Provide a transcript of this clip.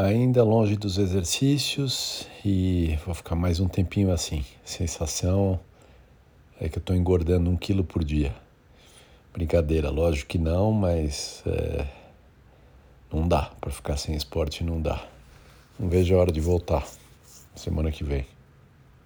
Ainda longe dos exercícios e vou ficar mais um tempinho assim. sensação é que eu estou engordando um quilo por dia. Brincadeira, lógico que não, mas é, não dá para ficar sem esporte, não dá. Não vejo a hora de voltar semana que vem.